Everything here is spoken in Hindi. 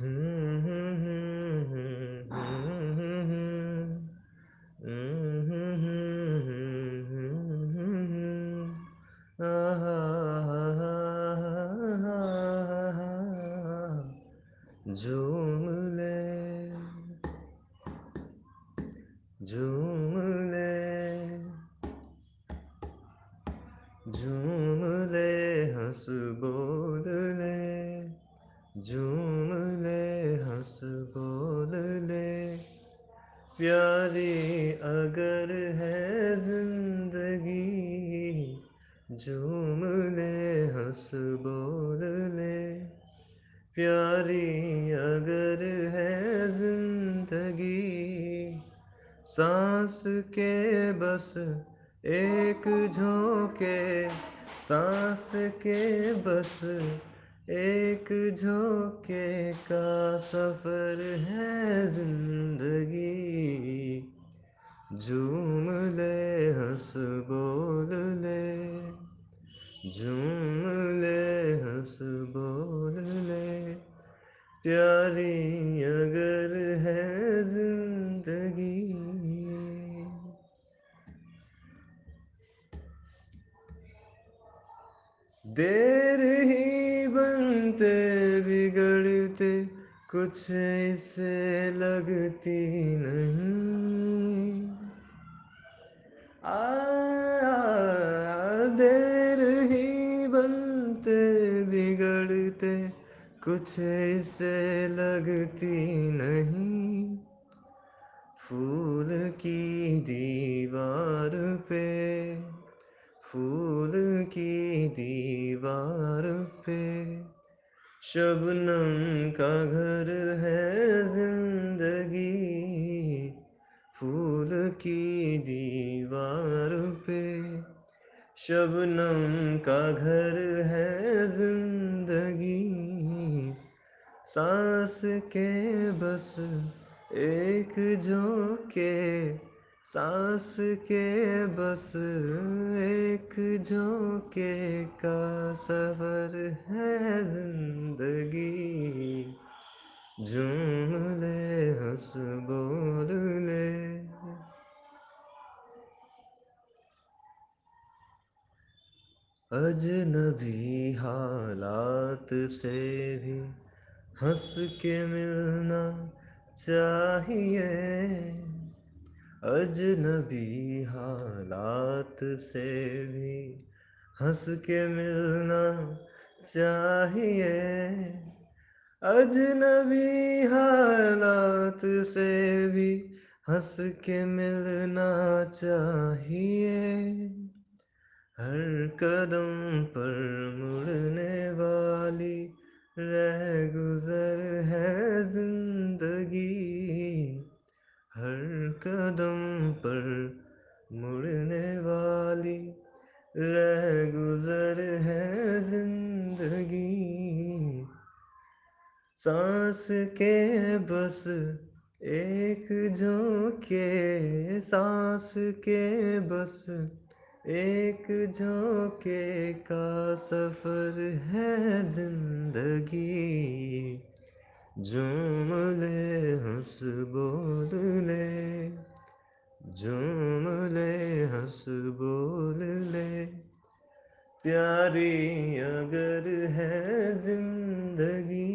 झूम ले झूम ले झूम ले हंस बोल ले झूम ले, हंस बोल ले। प्यारी अगर है ज़िंदगी, झूम ले, हंस बोल ले। प्यारी अगर है ज़िंदगी, सांस के बस एक झोंके, सांस के बस एक झोंके का सफ़र है ज़िंदगी। झूम ले, हंस बोल ले। झूम ले, हंस बोल ले। प्यारी अगर है ज़िंदगी। देर ही बनते बिगड़ते कुछ इसे लगती नहीं। आ, देर ही बनते बिगड़ते कुछ इसे लगती नहीं। फूल की दीवार पे फूल की दीवार पे शबनम का घर है ज़िंदगी, फूल की दीवार पे। शबनम का घर है ज़िंदगी, सांस के बस एक झोंके सांस के बस एक झोंके का सफ़र है ज़िंदगी। झूम ले, हंस बोल ले। अजनबी हालात से भी हंस के मिलना चाहिए। अजनबी हालात से भी हंस के मिलना चाहिए। अजनबी हालात से भी हंस के मिलना चाहिए। हर कदम पर मुड़ने वाली रह गुजर कदम पर मुड़ने वाली रह गुजर है ज़िंदगी। सांस के बस एक झोंके, सांस के बस एक झोंके का सफ़र है ज़िंदगी। झूम ले हंस बोल ले जुमले हंस बोल ले प्यारी अगर है ज़िंदगी